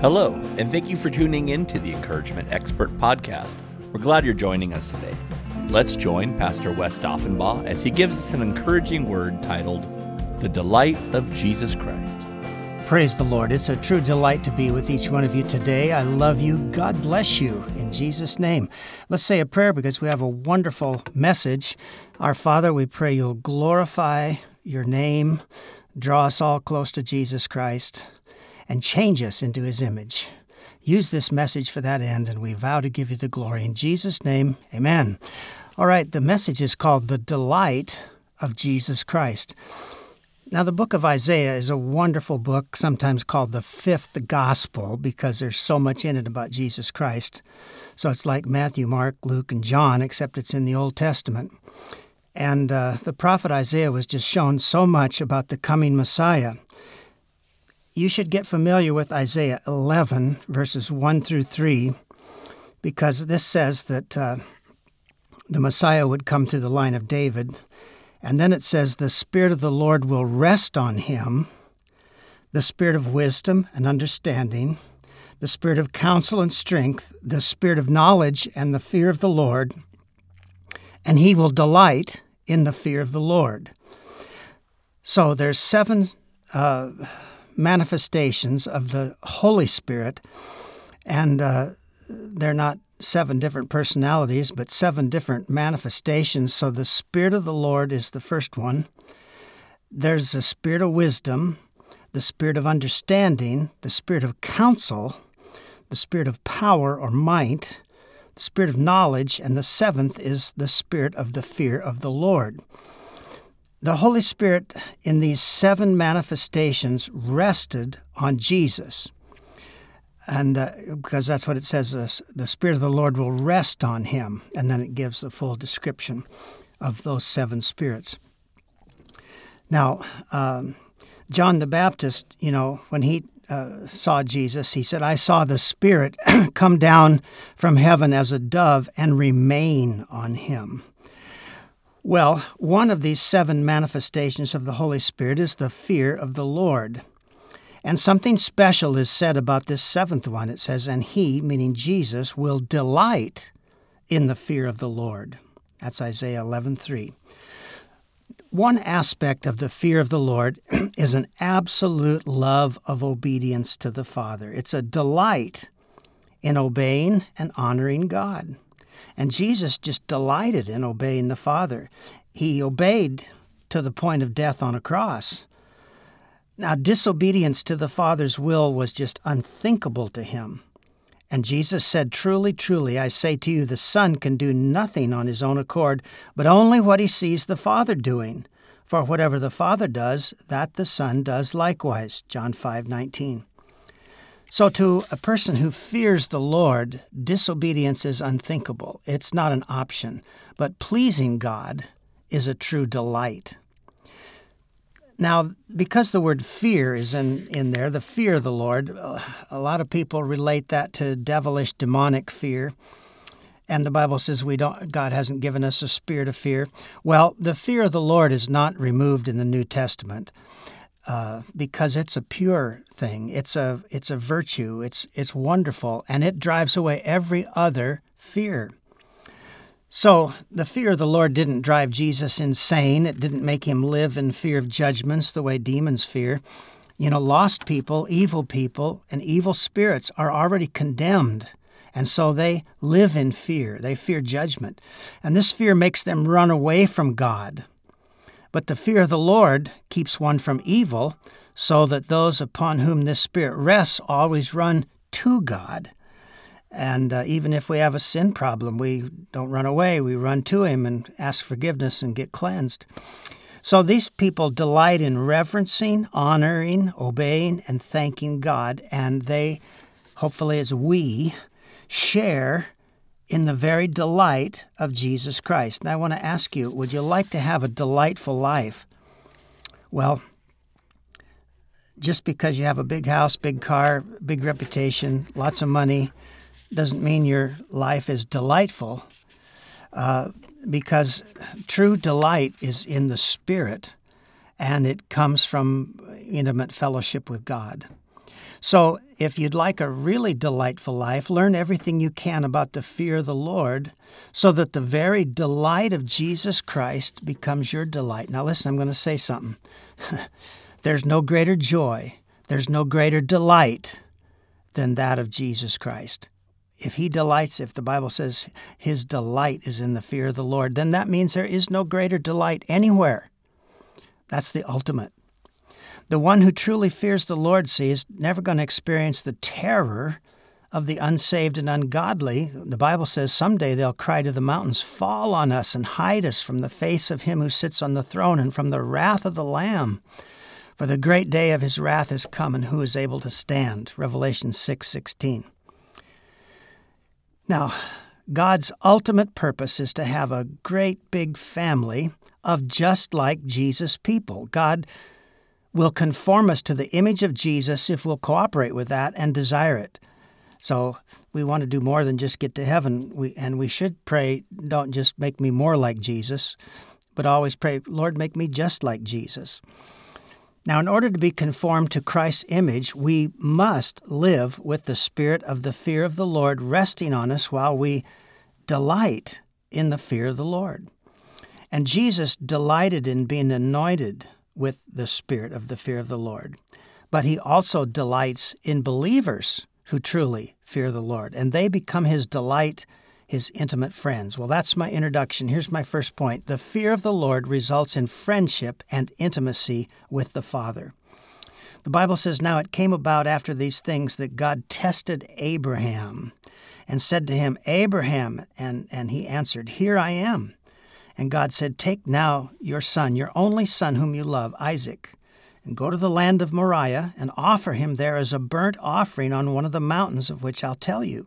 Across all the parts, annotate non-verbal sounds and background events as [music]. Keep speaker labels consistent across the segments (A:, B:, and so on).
A: Hello, and thank you for tuning in to the Encouragement Expert Podcast. We're glad you're joining us today. Let's join Pastor Wes Daughenbaugh as he gives us an encouraging word titled, The Delight of Jesus Christ.
B: Praise the Lord. It's a true delight to be with each one of you today. I love you. God bless you in Jesus' name. Let's say a prayer because we have a wonderful message. Our Father, we pray you'll glorify your name, draw us all close to Jesus Christ, and change us into his image. Use this message for that end, and we vow to give you the glory. In Jesus' name, amen. All right, the message is called The Delight of Jesus Christ. Now, the book of Isaiah is a wonderful book, sometimes called the fifth gospel, because there's so much in it about Jesus Christ. So it's like Matthew, Mark, Luke, and John, except it's in the Old Testament. And uh, the prophet Isaiah was just shown so much about the coming Messiah. You should get familiar with Isaiah 11, verses 1 through 3, because this says that uh, the Messiah would come through the line of David and then it says, The Spirit of the Lord will rest on him, the Spirit of wisdom and understanding, the Spirit of counsel and strength, the Spirit of knowledge and the fear of the Lord, and he will delight in the fear of the Lord. So there's seven uh, manifestations of the Holy Spirit, and uh, they're not seven different personalities, but seven different manifestations. So the Spirit of the Lord is the first one. There's the Spirit of wisdom, the Spirit of understanding, the Spirit of counsel, the Spirit of power or might, the Spirit of knowledge, and the seventh is the Spirit of the fear of the Lord. The Holy Spirit in these seven manifestations rested on Jesus. And uh, because that's what it says uh, the spirit of the lord will rest on him. And then it gives the full description of those seven spirits. Now um, john the baptist you know when he uh, saw jesus he said i saw the spirit [clears throat] come down from heaven as a dove and remain on him well one of these seven manifestations of the holy spirit is the fear of the lord and something special is said about this seventh one. It says, And he, meaning Jesus, will delight in the fear of the Lord. That's Isaiah 11:3. One aspect of the fear of the Lord [clears throat] is an absolute love of obedience to the Father. It's a delight in obeying and honoring God. And Jesus just delighted in obeying the Father. He obeyed to the point of death on a cross. Now, disobedience to the Father's will was just unthinkable to him. And Jesus said, Truly, truly, I say to you, the Son can do nothing on his own accord, but only what he sees the Father doing. For whatever the Father does, that the Son does likewise. John 5 19. So, to a person who fears the Lord, disobedience is unthinkable. It's not an option. But pleasing God is a true delight. Now, because the word fear is in, in there, the fear of the Lord, uh, a lot of people relate that to devilish, demonic fear. And the Bible says we don't God hasn't given us a spirit of fear. Well, the fear of the Lord is not removed in the New Testament. Uh, because it's a pure thing. It's a it's a virtue. It's it's wonderful, and it drives away every other fear. So, the fear of the Lord didn't drive Jesus insane. It didn't make him live in fear of judgments the way demons fear. You know, lost people, evil people, and evil spirits are already condemned. And so they live in fear. They fear judgment. And this fear makes them run away from God. But the fear of the Lord keeps one from evil, so that those upon whom this Spirit rests always run to God. And uh, even if we have a sin problem, we don't run away. We run to Him and ask forgiveness and get cleansed. So these people delight in reverencing, honoring, obeying, and thanking God. And they, hopefully, as we, share in the very delight of Jesus Christ. And I want to ask you would you like to have a delightful life? Well, just because you have a big house, big car, big reputation, lots of money, doesn't mean your life is delightful, uh, because true delight is in the Spirit and it comes from intimate fellowship with God. So if you'd like a really delightful life, learn everything you can about the fear of the Lord so that the very delight of Jesus Christ becomes your delight. Now, listen, I'm going to say something. [laughs] there's no greater joy, there's no greater delight than that of Jesus Christ. If he delights, if the Bible says his delight is in the fear of the Lord, then that means there is no greater delight anywhere. That's the ultimate. The one who truly fears the Lord, see, is never going to experience the terror of the unsaved and ungodly. The Bible says someday they'll cry to the mountains, Fall on us and hide us from the face of him who sits on the throne and from the wrath of the Lamb. For the great day of his wrath is come, and who is able to stand? Revelation 6 16. Now, God's ultimate purpose is to have a great big family of just like Jesus people. God will conform us to the image of Jesus if we'll cooperate with that and desire it. So we want to do more than just get to heaven. We, and we should pray, don't just make me more like Jesus, but always pray, Lord, make me just like Jesus. Now, in order to be conformed to Christ's image, we must live with the spirit of the fear of the Lord resting on us while we delight in the fear of the Lord. And Jesus delighted in being anointed with the spirit of the fear of the Lord. But he also delights in believers who truly fear the Lord, and they become his delight, his intimate friends. Well, that's my introduction. Here's my first point the fear of the Lord results in friendship and intimacy with the Father. The Bible says, Now it came about after these things that God tested Abraham and said to him, Abraham, and, and he answered, Here I am. And God said, Take now your son, your only son whom you love, Isaac, and go to the land of Moriah and offer him there as a burnt offering on one of the mountains of which I'll tell you.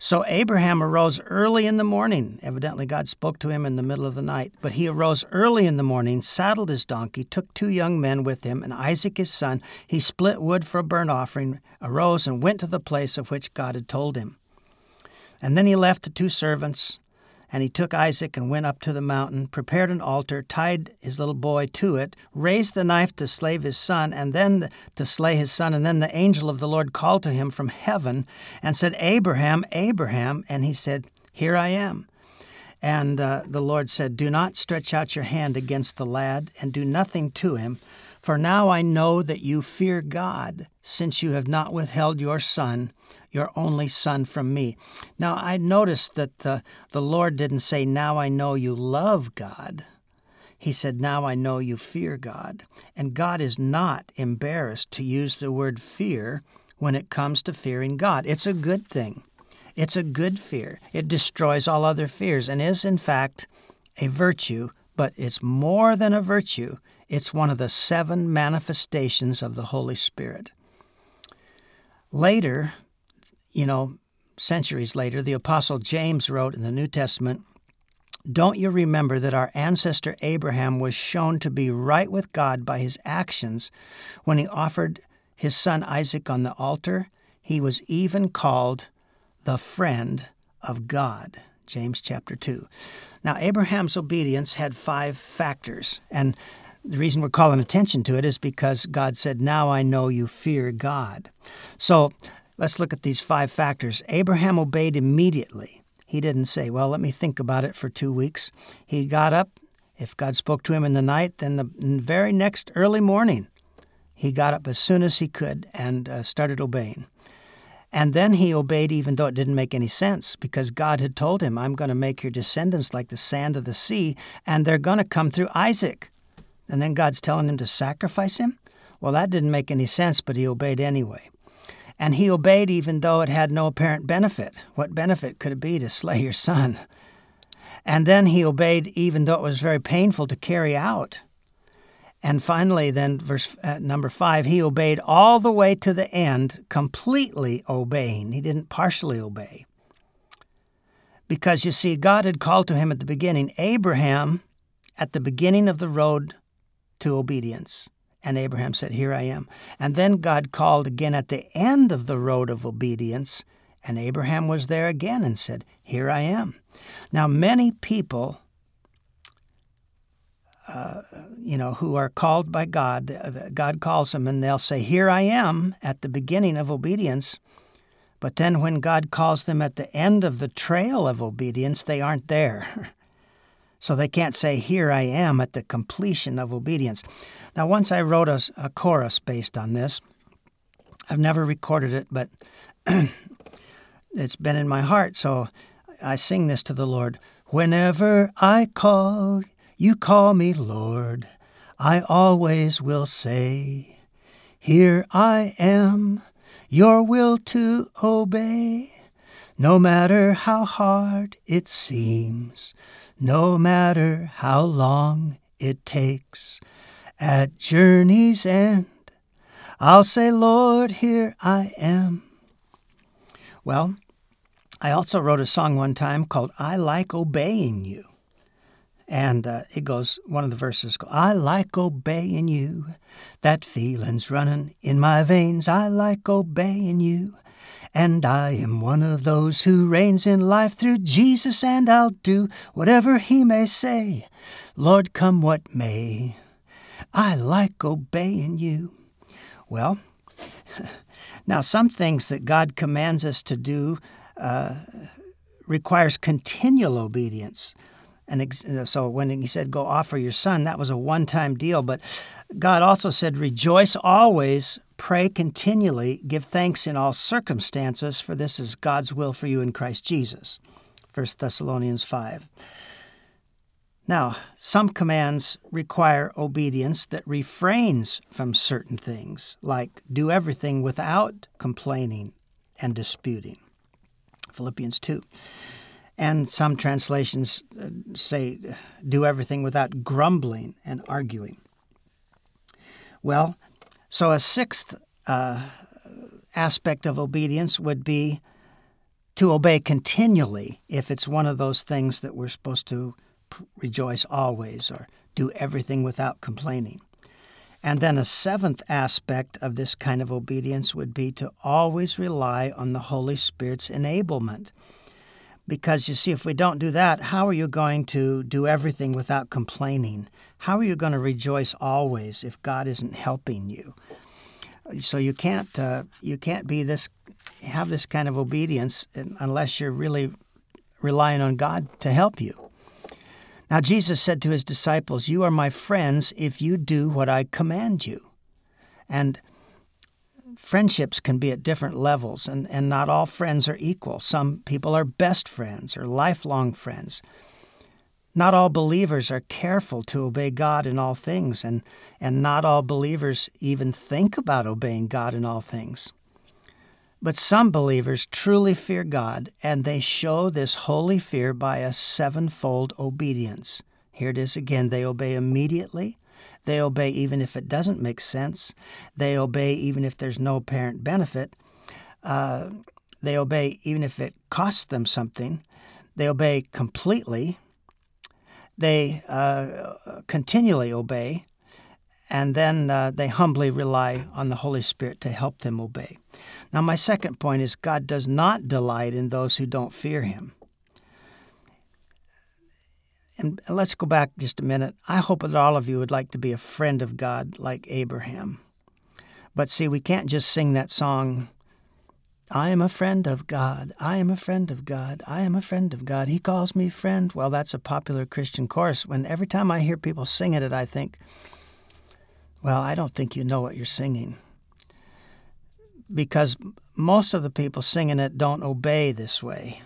B: So Abraham arose early in the morning. Evidently, God spoke to him in the middle of the night. But he arose early in the morning, saddled his donkey, took two young men with him, and Isaac his son. He split wood for a burnt offering, arose, and went to the place of which God had told him. And then he left the two servants and he took Isaac and went up to the mountain, prepared an altar, tied his little boy to it, raised the knife to slay his son, and then to slay his son. And then the angel of the Lord called to him from heaven and said, Abraham, Abraham. And he said, Here I am. And uh, the Lord said, Do not stretch out your hand against the lad, and do nothing to him. For now I know that you fear God, since you have not withheld your son, your only son, from me. Now I noticed that the, the Lord didn't say, Now I know you love God. He said, Now I know you fear God. And God is not embarrassed to use the word fear when it comes to fearing God. It's a good thing. It's a good fear. It destroys all other fears and is, in fact, a virtue, but it's more than a virtue. It's one of the seven manifestations of the Holy Spirit. Later, you know, centuries later, the Apostle James wrote in the New Testament Don't you remember that our ancestor Abraham was shown to be right with God by his actions when he offered his son Isaac on the altar? He was even called the friend of God. James chapter 2. Now, Abraham's obedience had five factors, and the reason we're calling attention to it is because God said, Now I know you fear God. So let's look at these five factors. Abraham obeyed immediately. He didn't say, Well, let me think about it for two weeks. He got up. If God spoke to him in the night, then the very next early morning, he got up as soon as he could and uh, started obeying. And then he obeyed even though it didn't make any sense because God had told him, I'm going to make your descendants like the sand of the sea, and they're going to come through Isaac and then God's telling him to sacrifice him? Well, that didn't make any sense, but he obeyed anyway. And he obeyed even though it had no apparent benefit. What benefit could it be to slay your son? And then he obeyed even though it was very painful to carry out. And finally, then, verse uh, number five, he obeyed all the way to the end, completely obeying. He didn't partially obey. Because you see, God had called to him at the beginning Abraham, at the beginning of the road to obedience. And Abraham said, Here I am. And then God called again at the end of the road of obedience, and Abraham was there again and said, Here I am. Now, many people uh, you know, who are called by God. God calls them, and they'll say, "Here I am," at the beginning of obedience. But then, when God calls them at the end of the trail of obedience, they aren't there. [laughs] So they can't say, Here I am at the completion of obedience. Now, once I wrote a, a chorus based on this. I've never recorded it, but [clears throat] it's been in my heart, so I sing this to the Lord. Whenever I call, you call me Lord. I always will say, Here I am, your will to obey. No matter how hard it seems, no matter how long it takes, at journey's end, I'll say, Lord, here I am. Well, I also wrote a song one time called I Like Obeying You. And uh, it goes, one of the verses go, I like obeying you. That feeling's running in my veins. I like obeying you. And I am one of those who reigns in life through Jesus, and I'll do whatever he may say. Lord, come what may. I like obeying you. Well, [laughs] now some things that God commands us to do uh, requires continual obedience. And ex- uh, so when he said, Go offer your son, that was a one time deal. But God also said, Rejoice always, pray continually, give thanks in all circumstances, for this is God's will for you in Christ Jesus. 1 Thessalonians 5. Now, some commands require obedience that refrains from certain things, like do everything without complaining and disputing. Philippians 2. And some translations uh, say, do everything without grumbling and arguing. Well, so a sixth uh, aspect of obedience would be to obey continually if it's one of those things that we're supposed to rejoice always or do everything without complaining. And then a seventh aspect of this kind of obedience would be to always rely on the Holy Spirit's enablement. Because you see, if we don't do that, how are you going to do everything without complaining? How are you going to rejoice always if God isn't helping you? So you can't uh, you can't be this have this kind of obedience unless you're really relying on God to help you. Now, Jesus said to his disciples, You are my friends if you do what I command you. And friendships can be at different levels, and, and not all friends are equal. Some people are best friends or lifelong friends. Not all believers are careful to obey God in all things, and, and not all believers even think about obeying God in all things. But some believers truly fear God, and they show this holy fear by a sevenfold obedience. Here it is again they obey immediately, they obey even if it doesn't make sense, they obey even if there's no apparent benefit, uh, they obey even if it costs them something, they obey completely, they uh, continually obey, and then uh, they humbly rely on the Holy Spirit to help them obey. Now, my second point is God does not delight in those who don't fear Him. And let's go back just a minute. I hope that all of you would like to be a friend of God like Abraham. But see, we can't just sing that song, I am a friend of God. I am a friend of God. I am a friend of God. He calls me friend. Well, that's a popular Christian chorus. When every time I hear people sing it, I think, well, I don't think you know what you're singing. Because most of the people singing it don't obey this way.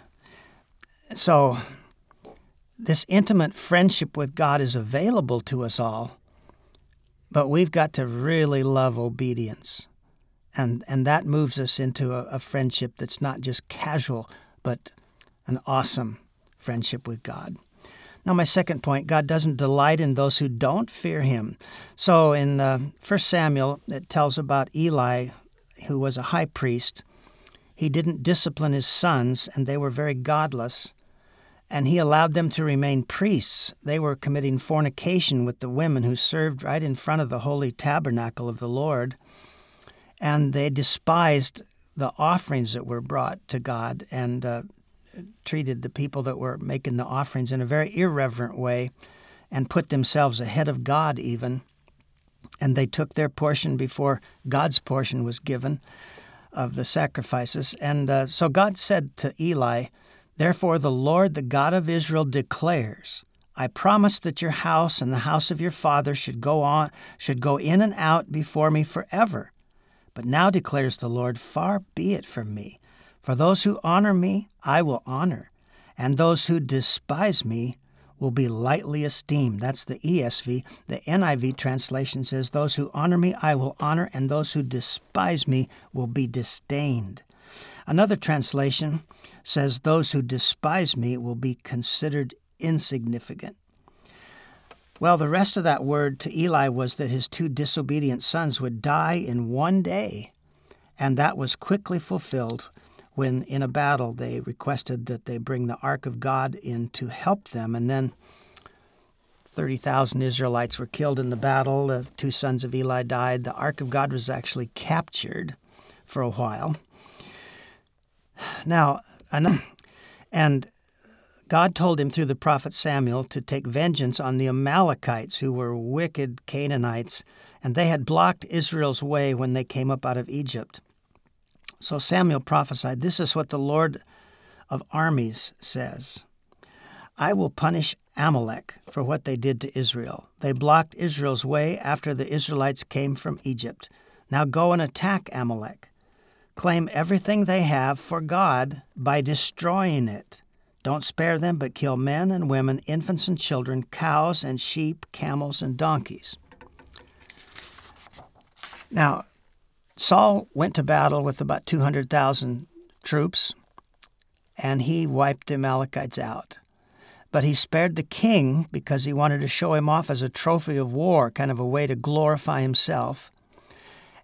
B: So, this intimate friendship with God is available to us all, but we've got to really love obedience. And, and that moves us into a, a friendship that's not just casual, but an awesome friendship with God. Now, my second point God doesn't delight in those who don't fear him. So in uh, 1 Samuel, it tells about Eli, who was a high priest. He didn't discipline his sons, and they were very godless. And he allowed them to remain priests. They were committing fornication with the women who served right in front of the holy tabernacle of the Lord. And they despised the offerings that were brought to God and uh, treated the people that were making the offerings in a very irreverent way and put themselves ahead of God, even. And they took their portion before God's portion was given of the sacrifices. And uh, so God said to Eli, Therefore, the Lord, the God of Israel, declares, I promised that your house and the house of your father should go on should go in and out before me forever. But now declares the Lord, far be it from me. For those who honor me, I will honor, and those who despise me will be lightly esteemed. That's the ESV. The NIV translation says, Those who honor me, I will honor, and those who despise me will be disdained. Another translation says, Those who despise me will be considered insignificant. Well, the rest of that word to Eli was that his two disobedient sons would die in one day, and that was quickly fulfilled when in a battle they requested that they bring the ark of God in to help them, and then 30,000 Israelites were killed in the battle. The two sons of Eli died. The ark of God was actually captured for a while. Now, and God told him through the prophet Samuel to take vengeance on the Amalekites, who were wicked Canaanites, and they had blocked Israel's way when they came up out of Egypt. So Samuel prophesied, This is what the Lord of armies says I will punish Amalek for what they did to Israel. They blocked Israel's way after the Israelites came from Egypt. Now go and attack Amalek. Claim everything they have for God by destroying it. Don't spare them, but kill men and women, infants and children, cows and sheep, camels and donkeys. Now, Saul went to battle with about 200,000 troops, and he wiped the Amalekites out. But he spared the king because he wanted to show him off as a trophy of war, kind of a way to glorify himself.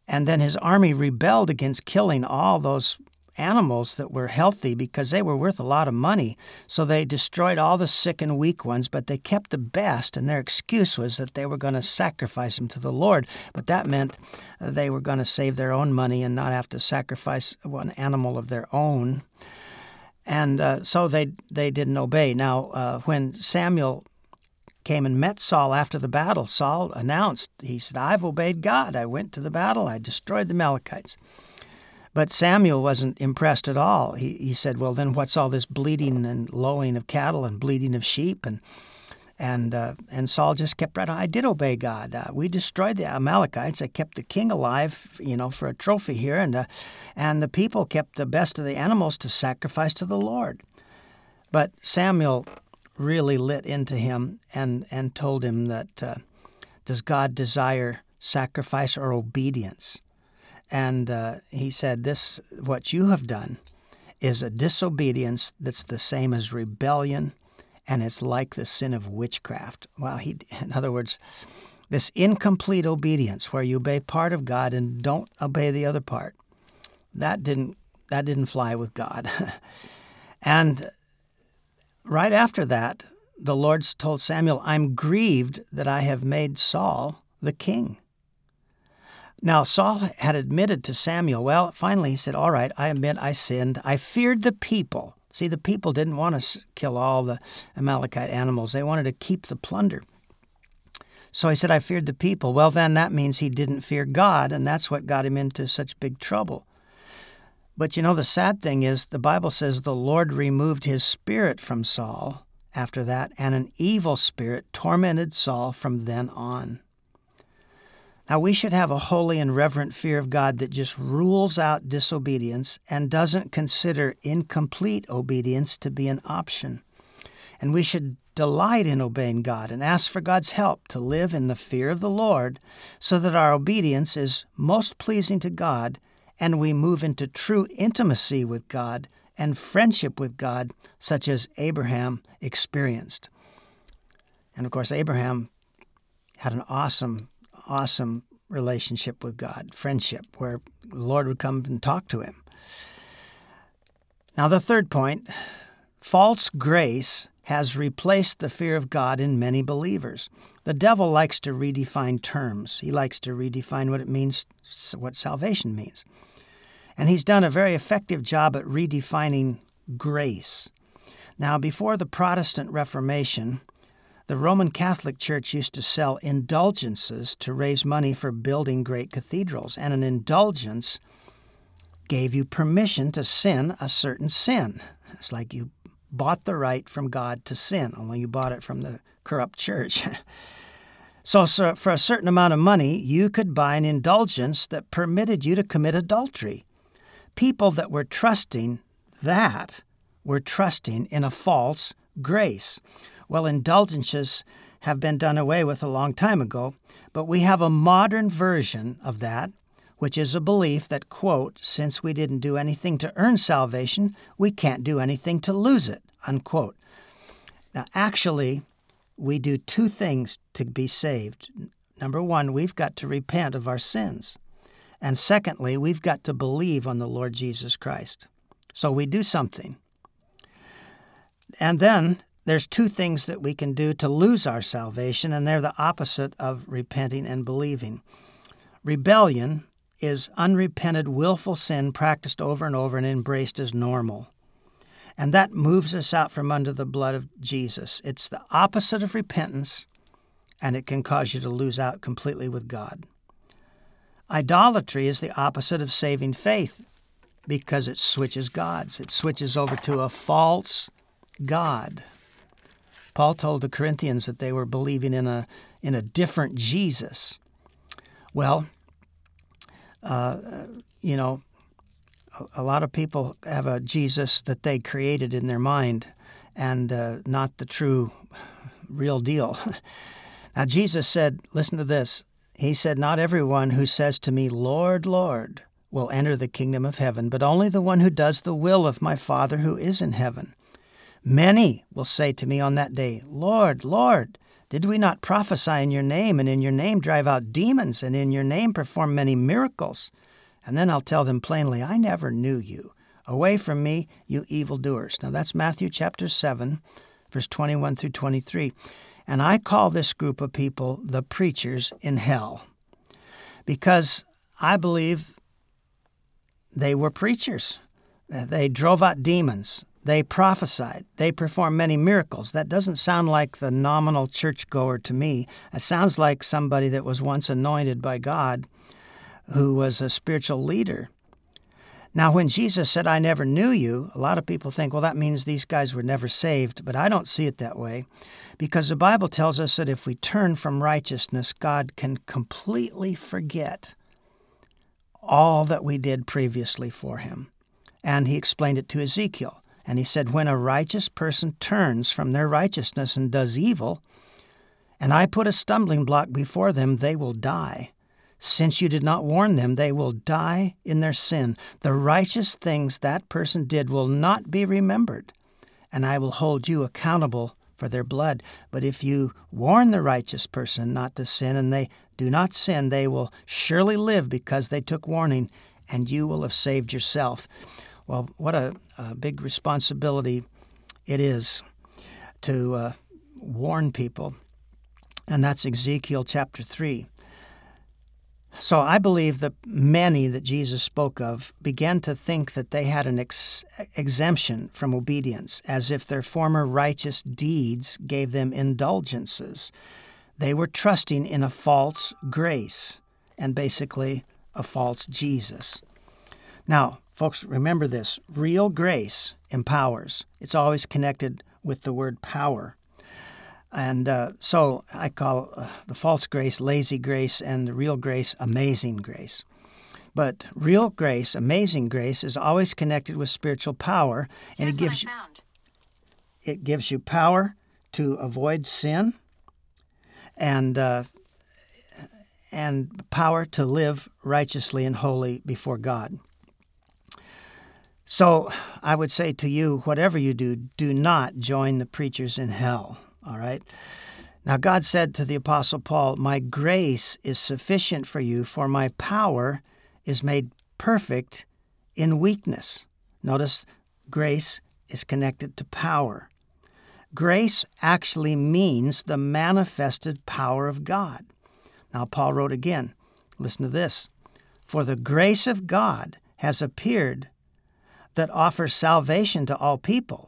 B: And then his army rebelled against killing all those animals that were healthy because they were worth a lot of money. So they destroyed all the sick and weak ones, but they kept the best, and their excuse was that they were going to sacrifice them to the Lord. But that meant they were going to save their own money and not have to sacrifice one animal of their own. And uh, so they, they didn't obey. Now, uh, when Samuel came and met Saul after the battle, Saul announced, he said, I've obeyed God. I went to the battle, I destroyed the Amalekites. But Samuel wasn't impressed at all. He, he said, Well, then what's all this bleating and lowing of cattle and bleating of sheep? And and uh, and Saul just kept right on. I did obey God. Uh, we destroyed the Amalekites. I kept the king alive, you know, for a trophy here, and uh, and the people kept the best of the animals to sacrifice to the Lord. But Samuel really lit into him and and told him that uh, does God desire sacrifice or obedience? And uh, he said, This, what you have done, is a disobedience that's the same as rebellion, and it's like the sin of witchcraft. Well, he, [laughs] in other words, this incomplete obedience where you obey part of God and don't obey the other part, that didn't that didn't fly with God. [laughs] and right after that, the Lord told Samuel, I'm grieved that I have made Saul the king. Now, Saul had admitted to Samuel, well, finally he said, All right, I admit I sinned. I feared the people. See, the people didn't want to kill all the Amalekite animals, they wanted to keep the plunder. So he said, I feared the people. Well, then that means he didn't fear God, and that's what got him into such big trouble. But you know, the sad thing is, the Bible says the Lord removed his spirit from Saul after that, and an evil spirit tormented Saul from then on. Now, we should have a holy and reverent fear of God that just rules out disobedience and doesn't consider incomplete obedience to be an option. And we should delight in obeying God and ask for God's help to live in the fear of the Lord so that our obedience is most pleasing to God and we move into true intimacy with God and friendship with God, such as Abraham experienced. And of course, Abraham had an awesome awesome relationship with God, friendship, where the Lord would come and talk to him. Now, the third point false grace has replaced the fear of God in many believers. The devil likes to redefine terms, he likes to redefine what it means, what salvation means. And he's done a very effective job at redefining grace. Now, before the Protestant Reformation, The Roman Catholic Church used to sell indulgences to raise money for building great cathedrals, and an indulgence gave you permission to sin a certain sin. It's like you bought the right from God to sin, only you bought it from the corrupt church. [laughs] so, for a certain amount of money, you could buy an indulgence that permitted you to commit adultery. People that were trusting that were trusting in a false grace. Well, indulgences have been done away with a long time ago, but we have a modern version of that which is a belief that, quote, since we didn't do anything to earn salvation, we can't do anything to lose it, unquote. Now, actually, we do two things to be saved. Number one, we've got to repent of our sins. And secondly, we've got to believe on the Lord Jesus Christ. So we do something. And then there's two things that we can do to lose our salvation, and they're the opposite of repenting and believing. Rebellion is unrepented, willful sin practiced over and over and embraced as normal. And that moves us out from under the blood of Jesus. It's the opposite of repentance, and it can cause you to lose out completely with God. Idolatry is the opposite of saving faith because it switches gods. It switches over to a false God. Paul told the Corinthians that they were believing in a, in a different Jesus. Well, uh, you know, a, a, lot of people have a Jesus that they created in their mind and uh, not the true, real deal. [laughs] now, Jesus said, listen to this. He said, Not everyone who says to me, Lord, Lord, will enter the kingdom of heaven, but only the one who does the will of my Father who is in heaven. Many will say to me on that day, Lord, Lord, did we not prophesy in your name, and in your name drive out demons, and in your name perform many miracles? And then I'll tell them plainly, I never knew you. Away from me, you evildoers. Now that's Matthew chapter 7, verse 21 through 23. And I call this group of people the preachers in hell because I believe they were preachers. They drove out demons. They prophesied. They performed many miracles. That doesn't sound like the nominal churchgoer to me. It sounds like somebody that was once anointed by God who was a spiritual leader. Now, when Jesus said, I never knew you, a lot of people think, well, that means these guys were never saved, but I don't see it that way because the Bible tells us that if we turn from righteousness, God can completely forget all that we did previously for him. And he explained it to Ezekiel. And he said, When a righteous person turns from their righteousness and does evil, and I put a stumbling block before them, they will die. Since you did not warn them, they will die in their sin. The righteous things that person did will not be remembered, and I will hold you accountable for their blood. But if you warn the righteous person not to sin, and they do not sin, they will surely live because they took warning, and you will have saved yourself. Well, what a, a big responsibility it is to uh, warn people. And that's Ezekiel chapter 3. So I believe that many that Jesus spoke of began to think that they had an ex- exemption from obedience, as if their former righteous deeds gave them indulgences. They were trusting in a false grace and basically a false Jesus. Now, Folks, remember this real grace empowers, it's always connected with the word power. And uh, so I call uh, the false grace lazy grace and the real grace amazing grace. But real grace, amazing grace, is always connected with spiritual power, and
C: Here's
B: it gives you it gives you power to avoid sin, and uh, and power to live righteously and holy before God. So I would say to you, whatever you do, do not join the preachers in hell. All right? Now, God said to the Apostle Paul, My grace is sufficient for you, for my power is made perfect in weakness. Notice grace is connected to power. Grace actually means the manifested power of God. Now, Paul wrote again, listen to this For the grace of God has appeared that offers salvation to all people.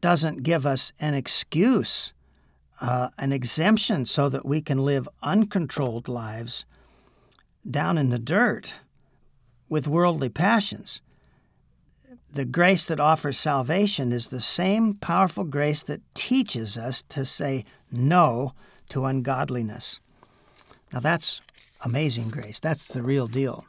B: doesn't give us an excuse, uh, an exemption, so that we can live uncontrolled lives down in the dirt with worldly passions the grace that offers salvation is the same powerful grace that teaches us to say no to ungodliness. Now, that's amazing grace. That's the real deal.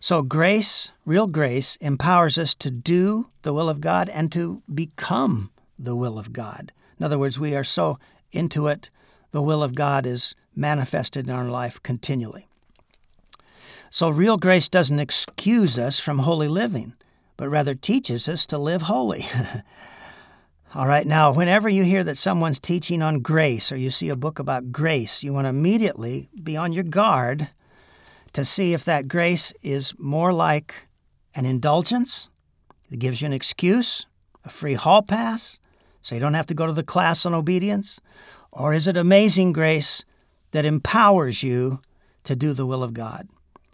B: So, grace, real grace, empowers us to do the will of God and to become the will of God. In other words, we are so into it, the will of God is manifested in our life continually. So, real grace doesn't excuse us from holy living but rather teaches us to live holy. [laughs] All right, now, whenever you hear that someone's teaching on grace or you see a book about grace, you want to immediately be on your guard to see if that grace is more like an indulgence that gives you an excuse, a free hall pass, so you don't have to go to the class on obedience, or is it amazing grace that empowers you to do the will of God?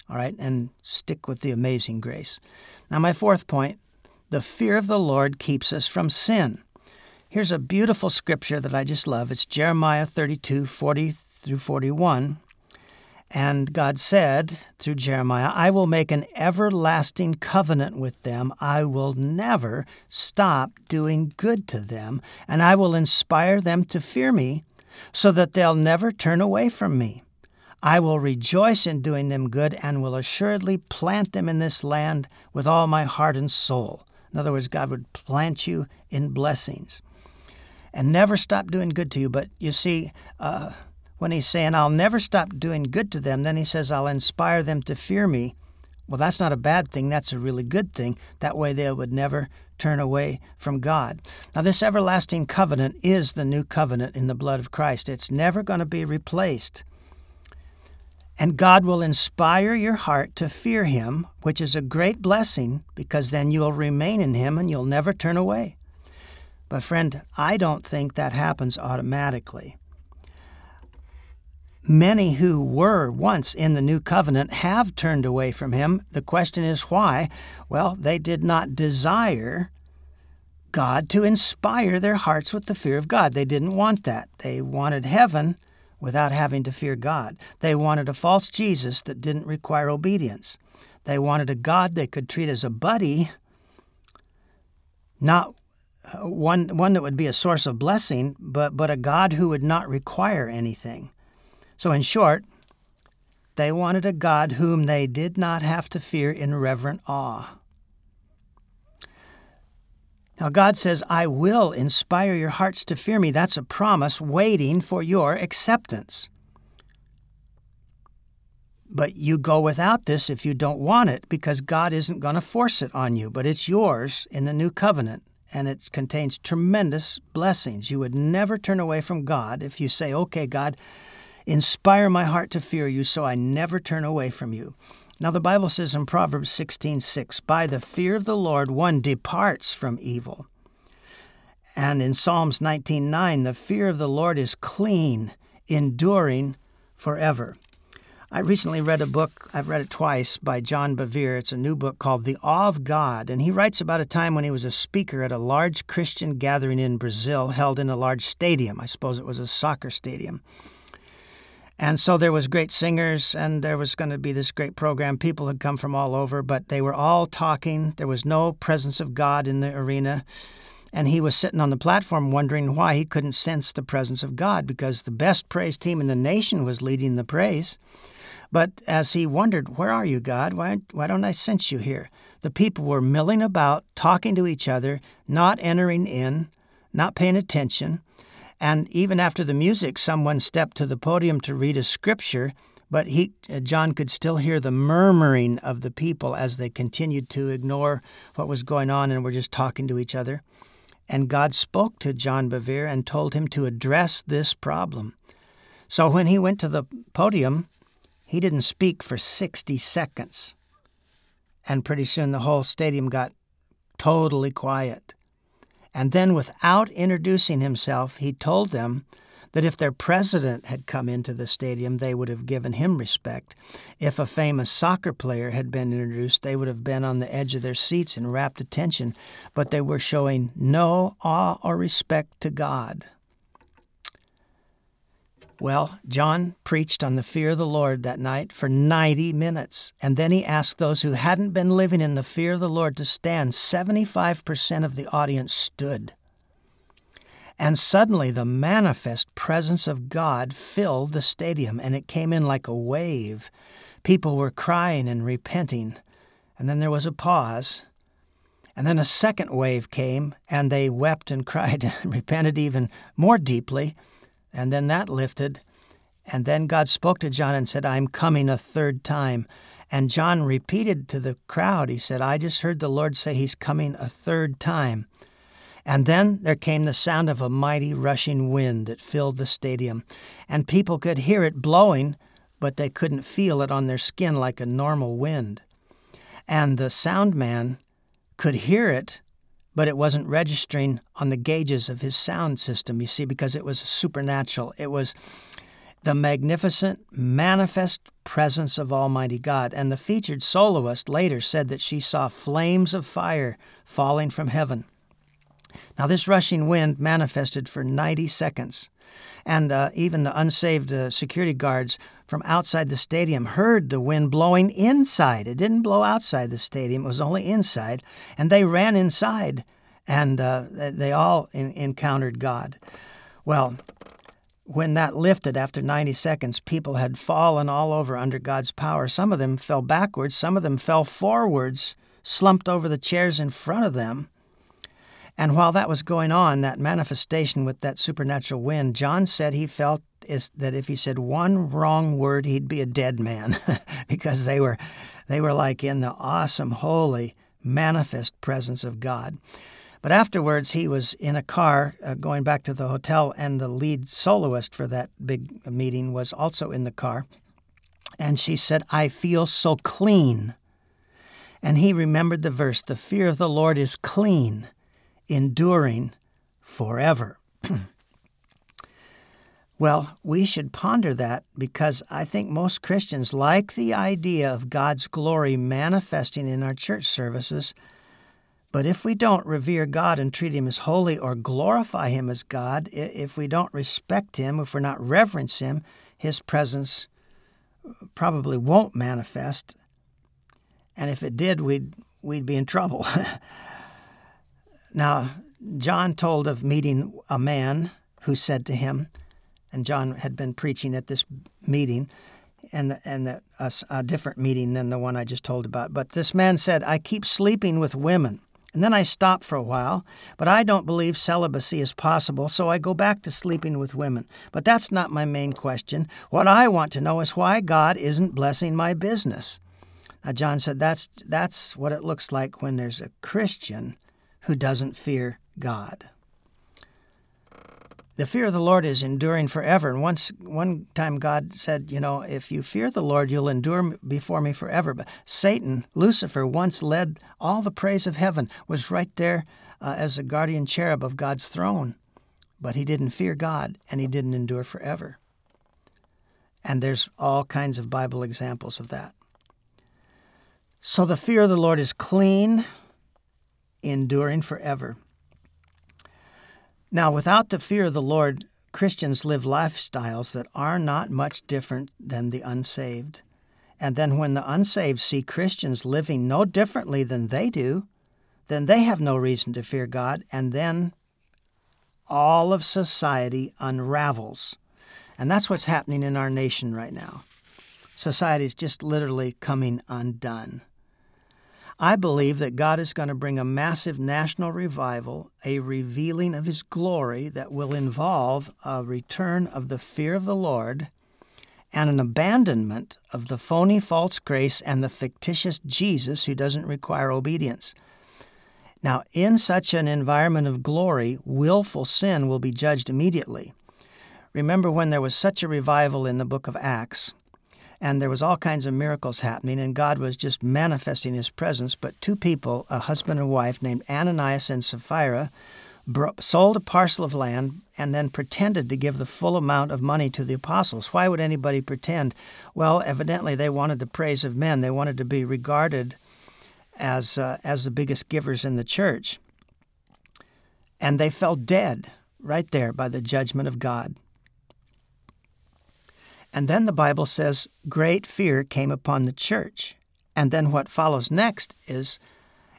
B: All right, and stick with the amazing grace. Now, my fourth point the fear of the Lord keeps us from sin. Here's a beautiful scripture that I just love. It's Jeremiah 32 40 through 41. And God said through Jeremiah, I will make an everlasting covenant with them. I will never stop doing good to them, and I will inspire them to fear me so that they'll never turn away from me. I will rejoice in doing them good and will assuredly plant them in this land with all my heart and soul. In other words, God would plant you in blessings and never stop doing good to you. But you see, uh, when he's saying, I'll never stop doing good to them, then he says, I'll inspire them to fear me. Well, that's not a bad thing. That's a really good thing. That way they would never turn away from God. Now, this everlasting covenant is the new covenant in the blood of Christ. It's never going to be replaced. And God will inspire your heart to fear Him, which is a great blessing because then you'll remain in Him and you'll never turn away. But, friend, I don't think that happens automatically. Many who were once in the new covenant have turned away from Him. The question is why? Well, they did not desire God to inspire their hearts with the fear of God. They didn't want that. They wanted heaven without having to fear God. They wanted a false Jesus that didn't require obedience. They wanted a God they could treat as a buddy, not uh, one, one that would be a source of blessing, but, but a God who would not require anything. So, in short, they wanted a God whom they did not have to fear in reverent awe. Now, God says, I will inspire your hearts to fear me. That's a promise waiting for your acceptance. But you go without this if you don't want it because God isn't going to force it on you, but it's yours in the new covenant and it contains tremendous blessings. You would never turn away from God if you say, Okay, God, inspire my heart to fear you so I never turn away from you. Now the Bible says in Proverbs 16:6, "By the fear of the Lord one departs from evil." And in Psalms 19:9, "The fear of the Lord is clean, enduring forever." I recently read a book, I've read it twice, by John Bevere. It's a new book called The Awe of God. And he writes about a time when he was a speaker at a large Christian gathering in Brazil held in a large stadium. I suppose it was a soccer stadium. And so there was great singers, and there was going to be this great program. People had come from all over, but they were all talking. There was no presence of God in the arena. And he was sitting on the platform wondering why he couldn't sense the presence of God because the best praise team in the nation was leading the praise. But as he wondered, Where are you, God? Why, why don't I sense you here? The people were milling about, talking to each other, not entering in, not paying attention. And even after the music, someone stepped to the podium to read a scripture, but he, uh, John could still hear the murmuring of the people as they continued to ignore what was going on and were just talking to each other. And God spoke to John Bevere and told him to address this problem. So when he went to the podium, he didn't speak for 60 seconds. And pretty soon the whole stadium got totally quiet. And then, without introducing himself, he told them that if their president had come into the stadium, they would have given him respect. If a famous soccer player had been introduced, they would have been on the edge of their seats in rapt attention, but they were showing no awe or respect to God. Well, John preached on the fear of the Lord that night for 90 minutes, and then he asked those who hadn't been living in the fear of the Lord to stand. 75% of the audience stood. And suddenly the manifest presence of God filled the stadium, and it came in like a wave. People were crying and repenting. And then there was a pause. And then a second wave came, and they wept and [laughs] cried and repented even more deeply. And then that lifted. And then God spoke to John and said, I'm coming a third time. And John repeated to the crowd, he said, I just heard the Lord say he's coming a third time. And then there came the sound of a mighty rushing wind that filled the stadium, and people could hear it blowing, but they couldn't feel it on their skin like a normal wind. And the sound man could hear it, but it wasn't registering on the gauges of his sound system, you see, because it was supernatural. It was the magnificent, manifest presence of Almighty God. And the featured soloist later said that she saw flames of fire falling from heaven. Now, this rushing wind manifested for 90 seconds, and uh, even the unsaved uh, security guards from outside the stadium heard the wind blowing inside. It didn't blow outside the stadium, it was only inside, and they ran inside, and uh, they all in- encountered God. Well, when that lifted after 90 seconds, people had fallen all over under God's power. Some of them fell backwards, some of them fell forwards, slumped over the chairs in front of them. And while that was going on, that manifestation with that supernatural wind, John said he felt is that if he said one wrong word, he'd be a dead man, [laughs] because they were, they were like in the awesome, holy, manifest presence of God. But afterwards, he was in a car uh, going back to the hotel, and the lead soloist for that big meeting was also in the car. And she said, I feel so clean. And he remembered the verse, The fear of the Lord is clean enduring forever. [clears throat] well, we should ponder that because I think most Christians like the idea of God's glory manifesting in our church services. But if we don't revere God and treat Him as holy or glorify Him as God, if we don't respect Him, if we're not reverence Him, His presence uh, probably won't manifest. And if it did, we'd, we'd be in trouble. [laughs] Now, John told of meeting a man who said to him, and John had been preaching at this meeting, and and a, a, different meeting than the one I just told about. But this man said, "I keep sleeping with women." And then I stop for a while, but I don't believe celibacy is possible, so I go back to sleeping with women. But that's not my main question. What I want to know is why God isn't blessing my business. Now, John said that's, that's what it looks like when there's a Christian who doesn't fear God. The fear of the Lord is enduring forever. And once one time God said, you know, if you fear the Lord, you'll endure before me forever. But Satan, Lucifer, once led all the praise of heaven, was right there uh, as a guardian cherub of God's throne. But he didn't fear God and he didn't endure forever. And there's all kinds of Bible examples of that. So the fear of the Lord is clean, enduring forever. Now, without the fear of the Lord, Christians live lifestyles that are not much different than the unsaved. And then when the unsaved see Christians living no differently than they do, then they have no reason to fear God, and then all of society unravels. And that's what's happening in our nation right now. Society is just literally coming undone. I believe that God is going to bring a massive national revival, a revealing of His glory that will involve a return of the fear of the Lord and an abandonment of the phony false grace and the fictitious Jesus who doesn't require obedience. Now, in such an environment of glory, willful sin will be judged immediately. Remember when there was such a revival in the book of Acts, and there was all kinds of miracles happening, and God was just manifesting His presence. But two people, a husband and wife named Ananias and Sapphira, sold a parcel of land and then pretended to give the full amount of money to the apostles. Why would anybody pretend? Well, evidently they wanted the praise of men. They wanted to be regarded as uh, as the biggest givers in the church. And they fell dead right there by the judgment of God. And then the Bible says great fear came upon the church. And then what follows next is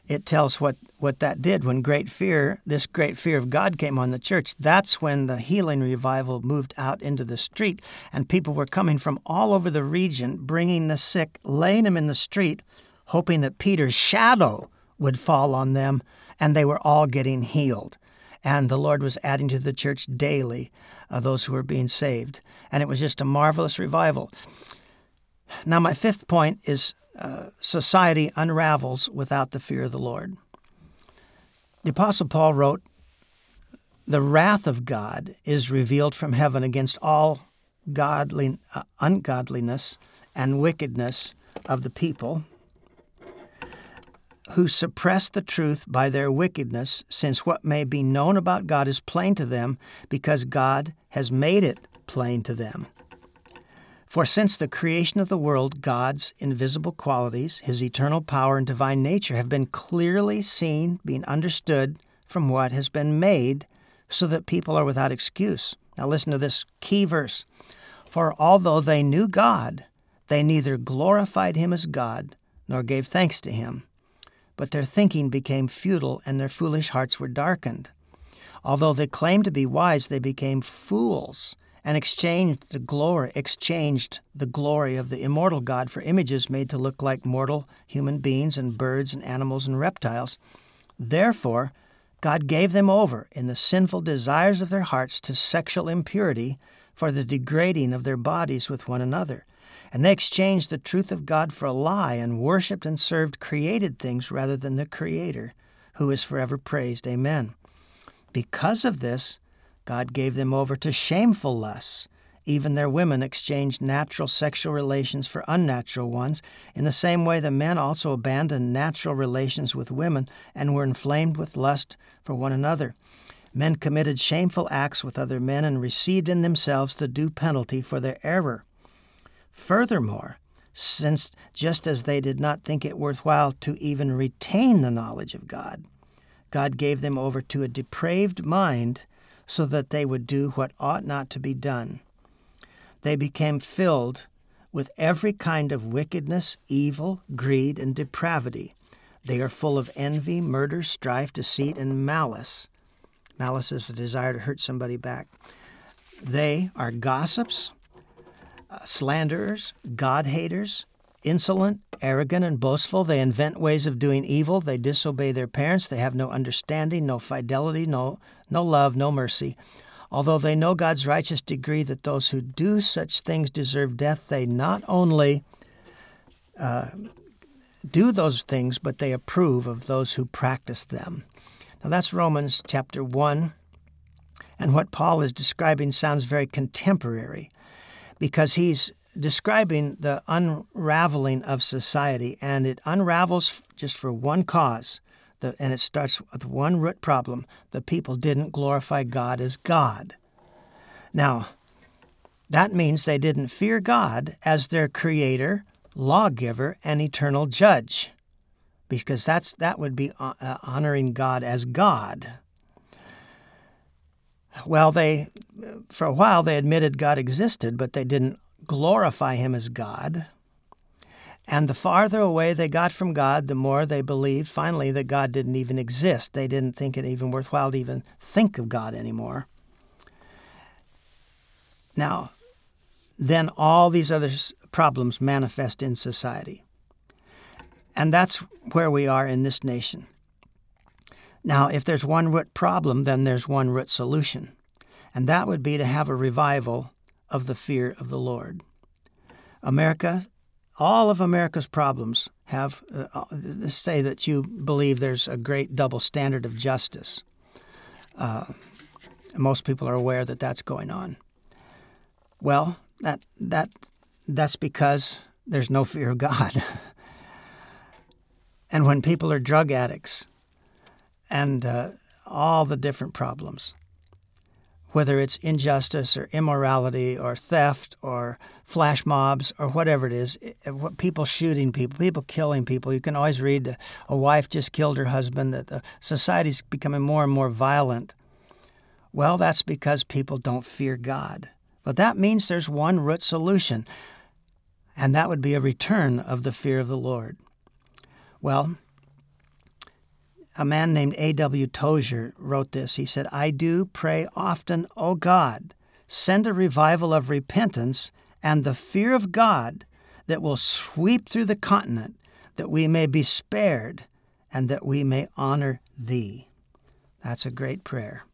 B: it tells what, what that did when great fear, this great fear of God came on the church. That's when the healing revival moved out into the street, and people were coming from all over the region, bringing the sick, laying them in the street, hoping that Peter's shadow would fall on them, and they were all getting healed. And the Lord was adding to the church daily uh, those who were being saved. And it was just a marvelous revival. Now, my fifth point is uh, society unravels without the fear of the Lord. The Apostle Paul wrote, The wrath of God is revealed from heaven against all godly, uh, ungodliness and wickedness of the people who suppress the truth by their wickedness, since what may be known about God is plain to them, because God has made it plain to them. For since the creation of the world, God's invisible qualities, his eternal power and divine nature, have been clearly seen, being understood from what has been made, so that people are without excuse. Now listen to this key verse. For although they knew God, they neither glorified him as God nor gave thanks to him. But their thinking became futile, and their foolish hearts were darkened. Although they claimed to be wise, they became fools and exchanged the glory exchanged the glory of the immortal God for images made to look like mortal human beings and birds and animals and reptiles. Therefore, God gave them over in the sinful desires of their hearts to sexual impurity for the degrading of their bodies with one another. And they exchanged the truth of God for a lie and worshiped and served created things rather than the Creator, who is forever praised. Amen. Because of this, God gave them over to shameful lusts. Even their women exchanged natural sexual relations for unnatural ones. In the same way, the men also abandoned natural relations with women and were inflamed with lust for one another. Men committed shameful acts with other men and received in themselves the due penalty for their error. Furthermore, since just as they did not think it worthwhile to even retain the knowledge of God, God gave them over to a depraved mind so that they would do what ought not to be done. They became filled with every kind of wickedness, evil, greed, and depravity. They are full of envy, murder, strife, deceit, and malice. Malice is the desire to hurt somebody back. They are gossips, uh, slanderers, God haters, insolent, arrogant, and boastful. They invent ways of doing evil. They disobey their parents. They have no understanding, no fidelity, no, no love, no mercy. Although they know God's righteous decree that those who do such things deserve death, they not only uh, do those things, but they approve of those who practice them. Now that's Romans chapter 1. And what Paul is describing sounds very contemporary because he's describing the unraveling of society, and it unravels just for one cause. The, and it starts with one root problem the people didn't glorify God as God. Now, that means they didn't fear God as their creator, lawgiver, and eternal judge, because that's, that would be uh, uh, honoring God as God. Well, they, for a while, they admitted God existed, but they didn't glorify him as God. And the farther away they got from God, the more they believed finally that God didn't even exist. They didn't think it even worthwhile to even think of God anymore. Now, then all these other problems manifest in society. And that's where we are in this nation. Now, if there's one root problem, then there's one root solution. And that would be to have a revival of the fear of the Lord. America, all of America's problems have uh, say that you believe there's a great double standard of justice. Uh, most people are aware that that's going on. Well, that that that's because there's no fear of God. [laughs] and when people are drug addicts and uh, all the different problems, whether it's injustice or immorality or theft or flash mobs or whatever it is, eh, eh, people shooting people, people killing people. You can always read uh, a wife just killed her husband, that the society's becoming more and more violent. Well, that's because people don't fear God. But that means there's one root solution, and that would be a return of the fear of the Lord. Well, a man named A.W. Tozer wrote this. He said, I do pray often, O God, send a revival of repentance and the fear of God that will sweep through the continent, that we may be spared and that we may honor Thee. That's a great prayer.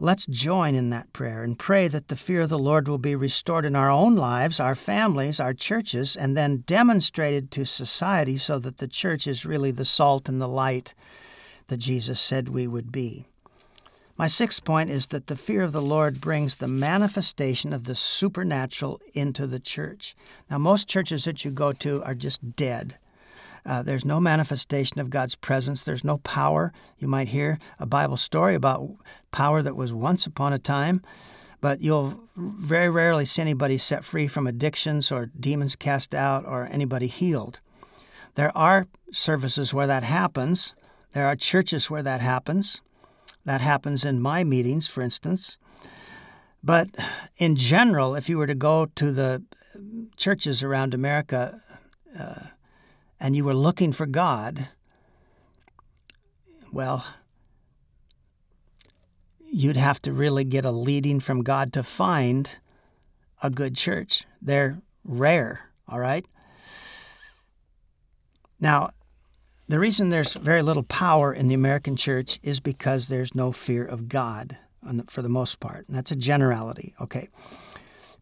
B: Let's join in that prayer and pray that the fear of the Lord will be restored in our own lives, our families, our churches, and then demonstrated to society so that the church is really the salt and the light that Jesus said we would be. My sixth point is that the fear of the Lord brings the manifestation of the supernatural into the church. Now, most churches that you go to are just dead. Uh, there's no manifestation of God's presence. There's no power. You might hear a Bible story about power that was once upon a time, but you'll very rarely see anybody set free from addictions or demons cast out or anybody healed. There are services where that happens. There are churches where that happens. That happens in my meetings, for instance. But in general, if you were to go to the churches around America, uh, and you were looking for God, well, you'd have to really get a leading from God to find a good church. They're rare, all right? Now, the reason there's very little power in the American church is because there's no fear of God for the most part. And that's a generality, okay?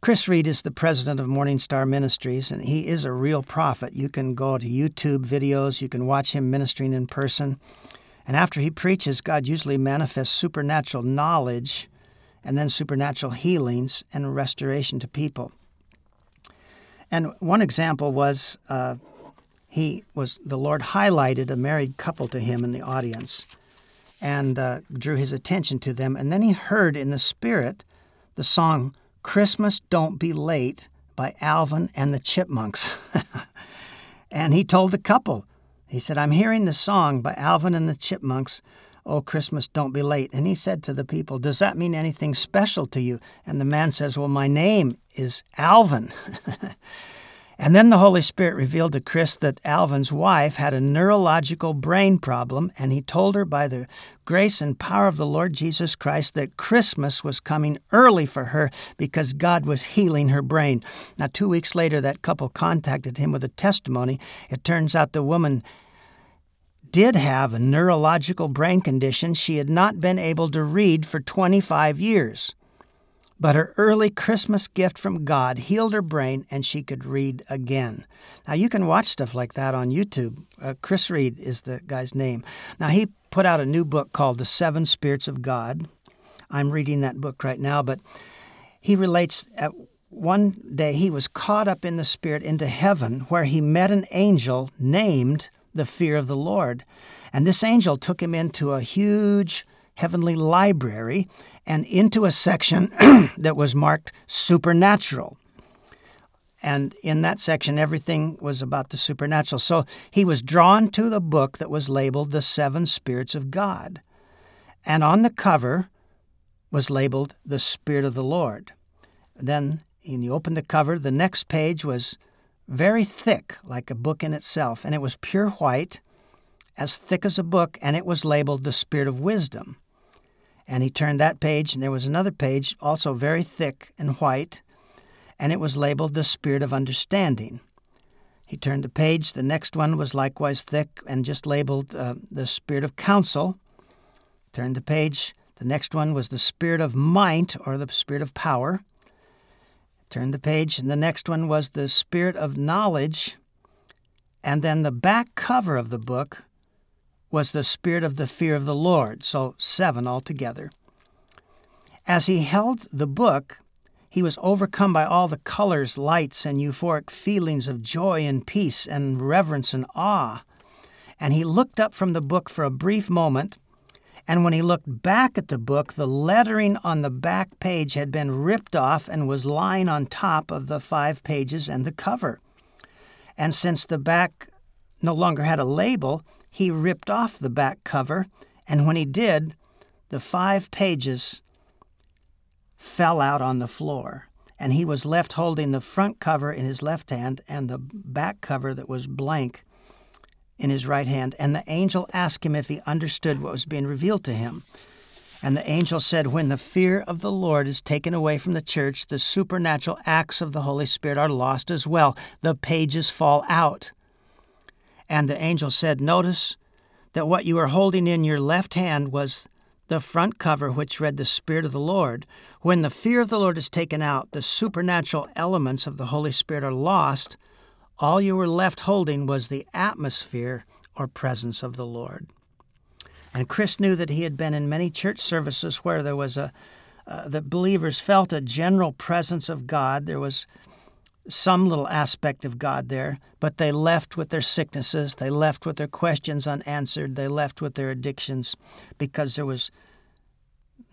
B: Chris Reed is the president of Morning Star Ministries, and he is a real prophet. You can go to YouTube videos, you can watch him ministering in person. And after he preaches, God usually manifests supernatural knowledge and then supernatural healings and restoration to people. And one example was uh, he was the Lord highlighted a married couple to him in the audience and uh, drew his attention to them. And then he heard in the spirit the song Christmas Don't Be Late by Alvin and the Chipmunks. [laughs] and he told the couple, he said, I'm hearing the song by Alvin and the Chipmunks, Oh, Christmas, Don't Be Late. And he said to the people, Does that mean anything special to you? And the man says, Well, my name is Alvin. [laughs] And then the Holy Spirit revealed to Chris that Alvin's wife had a neurological brain problem, and he told her by the grace and power of the Lord Jesus Christ that Christmas was coming early for her because God was healing her brain. Now, two weeks later, that couple contacted him with a testimony. It turns out the woman did have a neurological brain condition she had not been able to read for 25 years. But her early Christmas gift from God healed her brain and she could read again. Now, you can watch stuff like that on YouTube. Uh, Chris Reed is the guy's name. Now, he put out a new book called The Seven Spirits of God. I'm reading that book right now, but he relates at one day he was caught up in the Spirit into heaven where he met an angel named the Fear of the Lord. And this angel took him into a huge heavenly library and into a section [clears throat] that was marked supernatural. And in that section, everything was about the supernatural. So he was drawn to the book that was labeled The Seven Spirits of God. And on the cover was labeled The Spirit of the Lord. Then, when you opened the cover, the next page was very thick, like a book in itself, and it was pure white, as thick as a book, and it was labeled The Spirit of Wisdom. And he turned that page, and there was another page, also very thick and white, and it was labeled The Spirit of Understanding. He turned the page, the next one was likewise thick and just labeled uh, The Spirit of Counsel. Turned the page, the next one was The Spirit of Might or the Spirit of Power. Turned the page, and the next one was The Spirit of Knowledge. And then the back cover of the book was the spirit of the fear of the Lord, so seven altogether. As he held the book, he was overcome by all the colors, lights, and euphoric feelings of joy and peace and reverence and awe. And he looked up from the book for a brief moment, and when he looked back at the book, the lettering on the back page had been ripped off and was lying on top of the five pages and the cover. And since the back no longer had a label, he ripped off the back cover, and when he did, the five pages fell out on the floor, and he was left holding the front cover in his left hand and the back cover that was blank in his right hand. And the angel asked him if he understood what was being revealed to him. And the angel said, When the fear of the Lord is taken away from the church, the supernatural acts of the Holy Spirit are lost as well. The pages fall out. And the angel said, Notice that what you are holding in your left hand was the front cover, which read, The Spirit of the Lord. When the fear of the Lord is taken out, the supernatural elements of the Holy Spirit are lost. All you were left holding was the atmosphere or presence of the Lord. And Chris knew that he had been in many church services where there was a, uh, the believers felt a general presence of God. There was some little aspect of God there, but they left with their sicknesses, they left with their questions unanswered, they left with their addictions because there was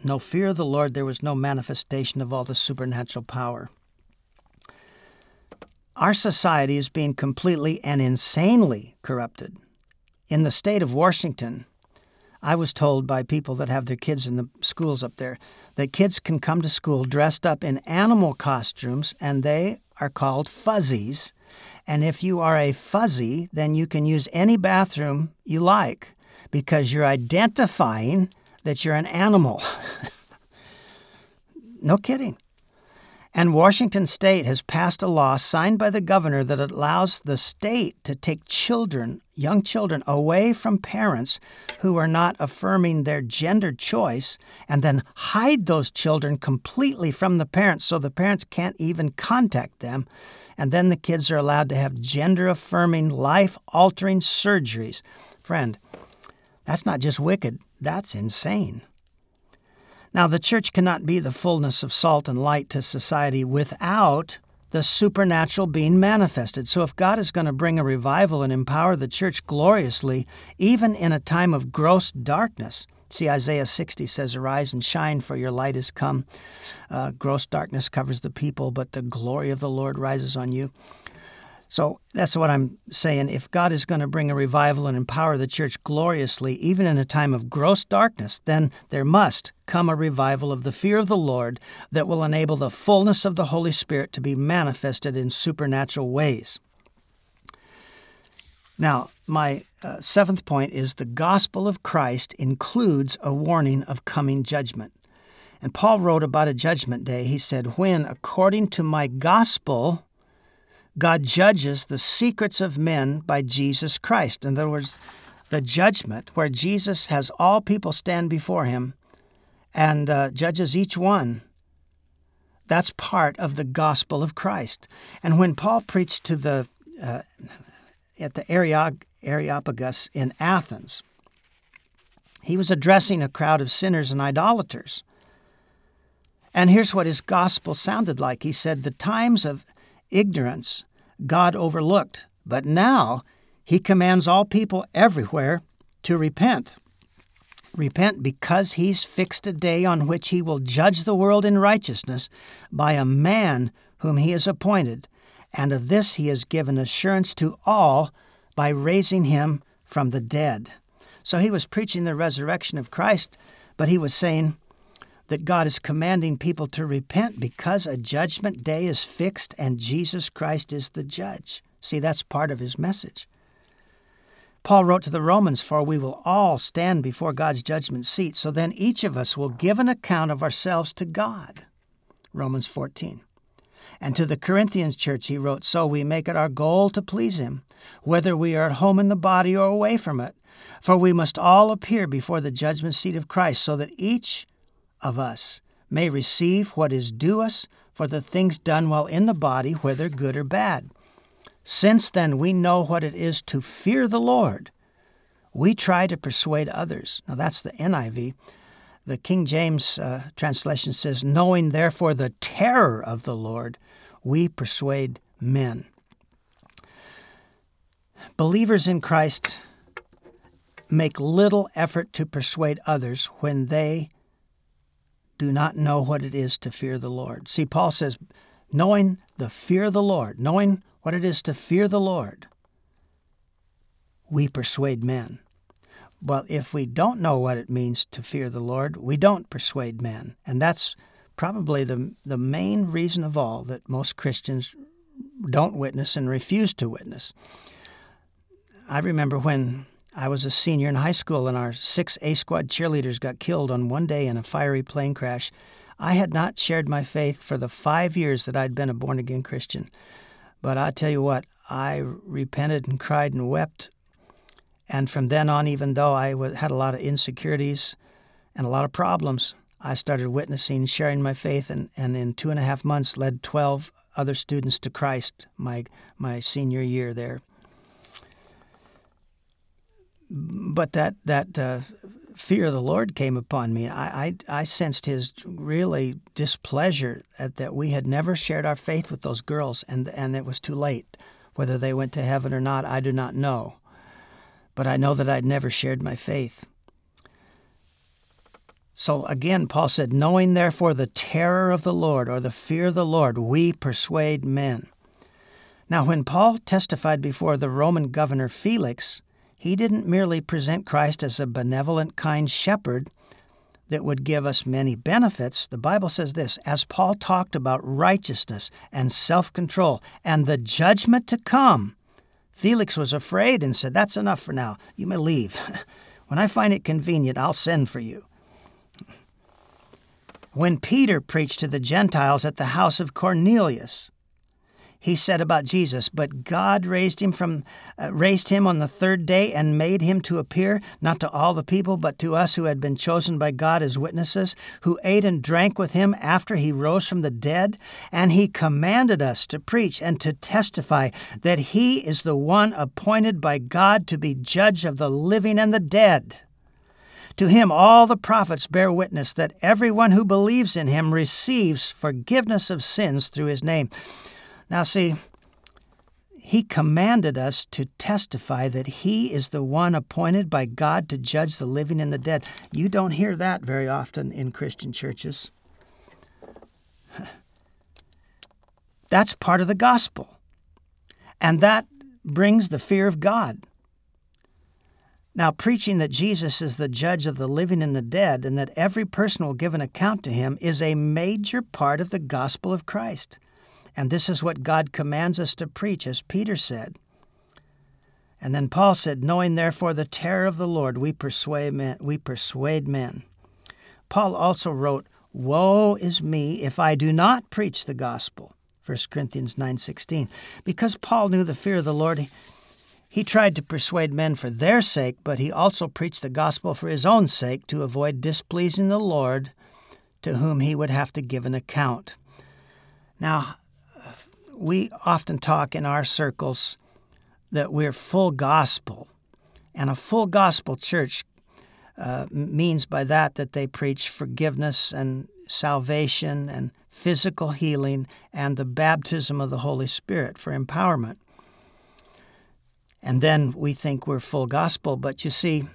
B: no fear of the Lord, there was no manifestation of all the supernatural power. Our society is being completely and insanely corrupted. In the state of Washington, I was told by people that have their kids in the schools up there that kids can come to school dressed up in animal costumes and they are called fuzzies. And if you are a fuzzy, then you can use any bathroom you like because you're identifying that you're an animal. [laughs] no kidding. And Washington state has passed a law signed by the governor that allows the state to take children, young children, away from parents who are not affirming their gender choice and then hide those children completely from the parents so the parents can't even contact them. And then the kids are allowed to have gender affirming, life altering surgeries. Friend, that's not just wicked, that's insane. Now, the church cannot be the fullness of salt and light to society without the supernatural being manifested. So, if God is going to bring a revival and empower the church gloriously, even in a time of gross darkness, see, Isaiah 60 says, Arise and shine, for your light is come. Uh, gross darkness covers the people, but the glory of the Lord rises on you. So that's what I'm saying. If God is going to bring a revival and empower the church gloriously, even in a time of gross darkness, then there must come a revival of the fear of the Lord that will enable the fullness of the Holy Spirit to be manifested in supernatural ways. Now, my uh, seventh point is the gospel of Christ includes a warning of coming judgment. And Paul wrote about a judgment day. He said, When, according to my gospel, God judges the secrets of men by Jesus Christ. In other words, the judgment where Jesus has all people stand before him and uh, judges each one. That's part of the gospel of Christ. And when Paul preached to the uh, at the Areopagus in Athens, he was addressing a crowd of sinners and idolaters. And here's what his gospel sounded like. He said, The times of ignorance God overlooked, but now he commands all people everywhere to repent. Repent because he's fixed a day on which he will judge the world in righteousness by a man whom he has appointed, and of this he has given assurance to all by raising him from the dead. So he was preaching the resurrection of Christ, but he was saying, that God is commanding people to repent because a judgment day is fixed and Jesus Christ is the judge. See, that's part of his message. Paul wrote to the Romans, For we will all stand before God's judgment seat, so then each of us will give an account of ourselves to God. Romans 14. And to the Corinthians church he wrote, So we make it our goal to please him, whether we are at home in the body or away from it. For we must all appear before the judgment seat of Christ, so that each of us may receive what is due us for the things done while in the body, whether good or bad. Since then we know what it is to fear the Lord, we try to persuade others. Now that's the NIV. The King James uh, translation says, Knowing therefore the terror of the Lord, we persuade men. Believers in Christ make little effort to persuade others when they do not know what it is to fear the Lord. See, Paul says, knowing the fear of the Lord, knowing what it is to fear the Lord, we persuade men. But if we don't know what it means to fear the Lord, we don't persuade men. And that's probably the, the main reason of all that most Christians don't witness and refuse to witness. I remember when I was a senior in high school and our six A Squad cheerleaders got killed on one day in a fiery plane crash. I had not shared my faith for the five years that I'd been a born again Christian. But I tell you what, I repented and cried and wept. And from then on, even though I had a lot of insecurities and a lot of problems, I started witnessing, sharing my faith, and, and in two and a half months led 12 other students to Christ my, my senior year there but that that uh, fear of the Lord came upon me. I, I, I sensed His really displeasure at that we had never shared our faith with those girls, and and it was too late. Whether they went to heaven or not, I do not know. But I know that I'd never shared my faith. So again, Paul said, Knowing therefore the terror of the Lord, or the fear of the Lord, we persuade men. Now, when Paul testified before the Roman governor Felix, he didn't merely present Christ as a benevolent, kind shepherd that would give us many benefits. The Bible says this as Paul talked about righteousness and self control and the judgment to come, Felix was afraid and said, That's enough for now. You may leave. [laughs] When I find it convenient, I'll send for you. When Peter preached to the Gentiles at the house of Cornelius, he said about Jesus, but God raised him from uh, raised him on the third day and made him to appear not to all the people but to us who had been chosen by God as witnesses, who ate and drank with him after he rose from the dead, and he commanded us to preach and to testify that he is the one appointed by God to be judge of the living and the dead. To him, all the prophets bear witness that everyone who believes in him receives forgiveness of sins through his name. Now, see, he commanded us to testify that he is the one appointed by God to judge the living and the dead. You don't hear that very often in Christian churches. [laughs] That's part of the gospel. And that brings the fear of God. Now, preaching that Jesus is the judge of the living and the dead and that every person will give an account to him is a major part of the gospel of Christ. And this is what God commands us to preach, as Peter said. And then Paul said, Knowing therefore the terror of the Lord, we persuade men. We persuade men. Paul also wrote, Woe is me if I do not preach the gospel. 1 Corinthians 9:16. Because Paul knew the fear of the Lord, he tried to persuade men for their sake, but he also preached the gospel for his own sake to avoid displeasing the Lord, to whom he would have to give an account. Now, we often talk in our circles that we're full gospel. And a full gospel church uh, means by that that they preach forgiveness and salvation and physical healing and the baptism of the Holy Spirit for empowerment. And then we think we're full gospel, but you see,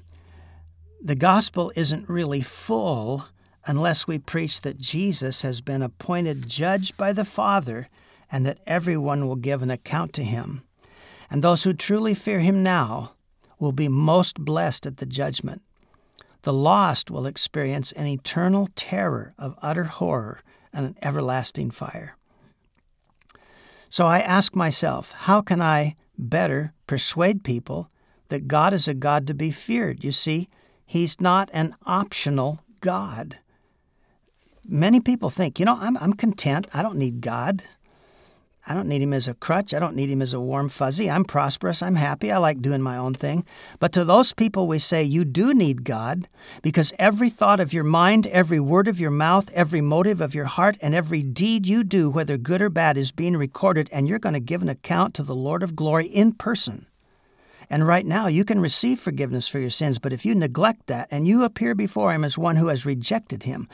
B: the gospel isn't really full unless we preach that Jesus has been appointed judge by the Father and that everyone will give an account to him. And those who truly fear him now will be most blessed at the judgment. The lost will experience an eternal terror of utter horror and an everlasting fire. So I ask myself, how can I better persuade people that God is a God to be feared? You see, He's not an optional God. Many people think, you know, I'm, I'm content. I don't need God. I don't need him as a crutch. I don't need him as a warm fuzzy. I'm prosperous. I'm happy. I like doing my own thing. But to those people, we say, you do need God because every thought of your mind, every word of your mouth, every motive of your heart, and every deed you do, whether good or bad, is being recorded, and you're going to give an account to the Lord of glory in person. And right now, you can receive forgiveness for your sins, but if you neglect that and you appear before Him as one who has rejected Him,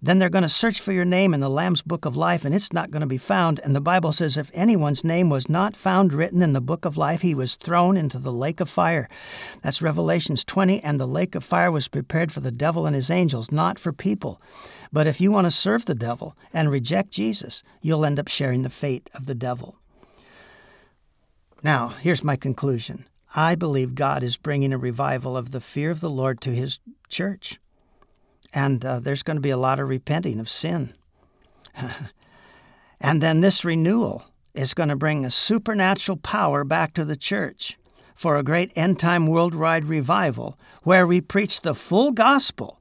B: then they're going to search for your name in the Lamb's book of life, and it's not going to be found. And the Bible says, if anyone's name was not found written in the book of life, he was thrown into the lake of fire. That's Revelations 20, and the lake of fire was prepared for the devil and his angels, not for people. But if you want to serve the devil and reject Jesus, you'll end up sharing the fate of the devil. Now, here's my conclusion. I believe God is bringing a revival of the fear of the Lord to His church. And uh, there's going to be a lot of repenting of sin. [laughs] and then this renewal is going to bring a supernatural power back to the church for a great end time worldwide revival where we preach the full gospel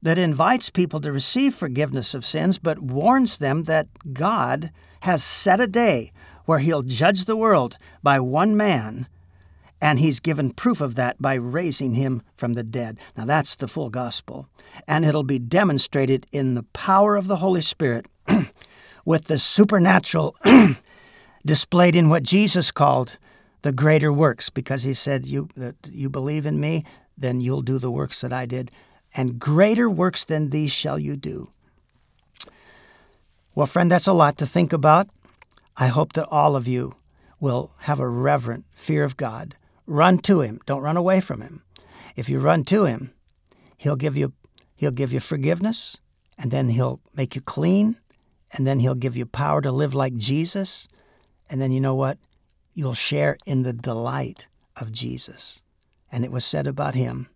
B: that invites people to receive forgiveness of sins but warns them that God has set a day where He'll judge the world by one man and he's given proof of that by raising him from the dead. Now that's the full gospel. And it'll be demonstrated in the power of the Holy Spirit [clears throat] with the supernatural [clears throat] displayed in what Jesus called the greater works, because he said, You that you believe in me, then you'll do the works that I did, and greater works than these shall you do. Well, friend, that's a lot to think about. I hope that all of you will have a reverent fear of God Run to him. Don't run away from him. If you run to him, he'll give you he'll give you forgiveness and then he'll make you clean and then he'll give you power to live like Jesus. And then you know what? You'll share in the delight of Jesus. And it was said about him,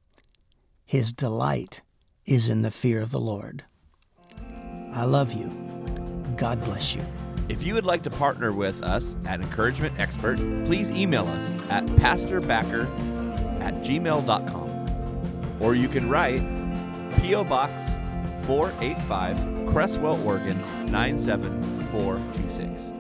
B: his delight is in the fear of the Lord. I love you. God bless you.
A: If you would like to partner with us at Encouragement Expert, please email us at pastorbacker at gmail.com. Or you can write P.O. Box 485, Creswell, Oregon 97426.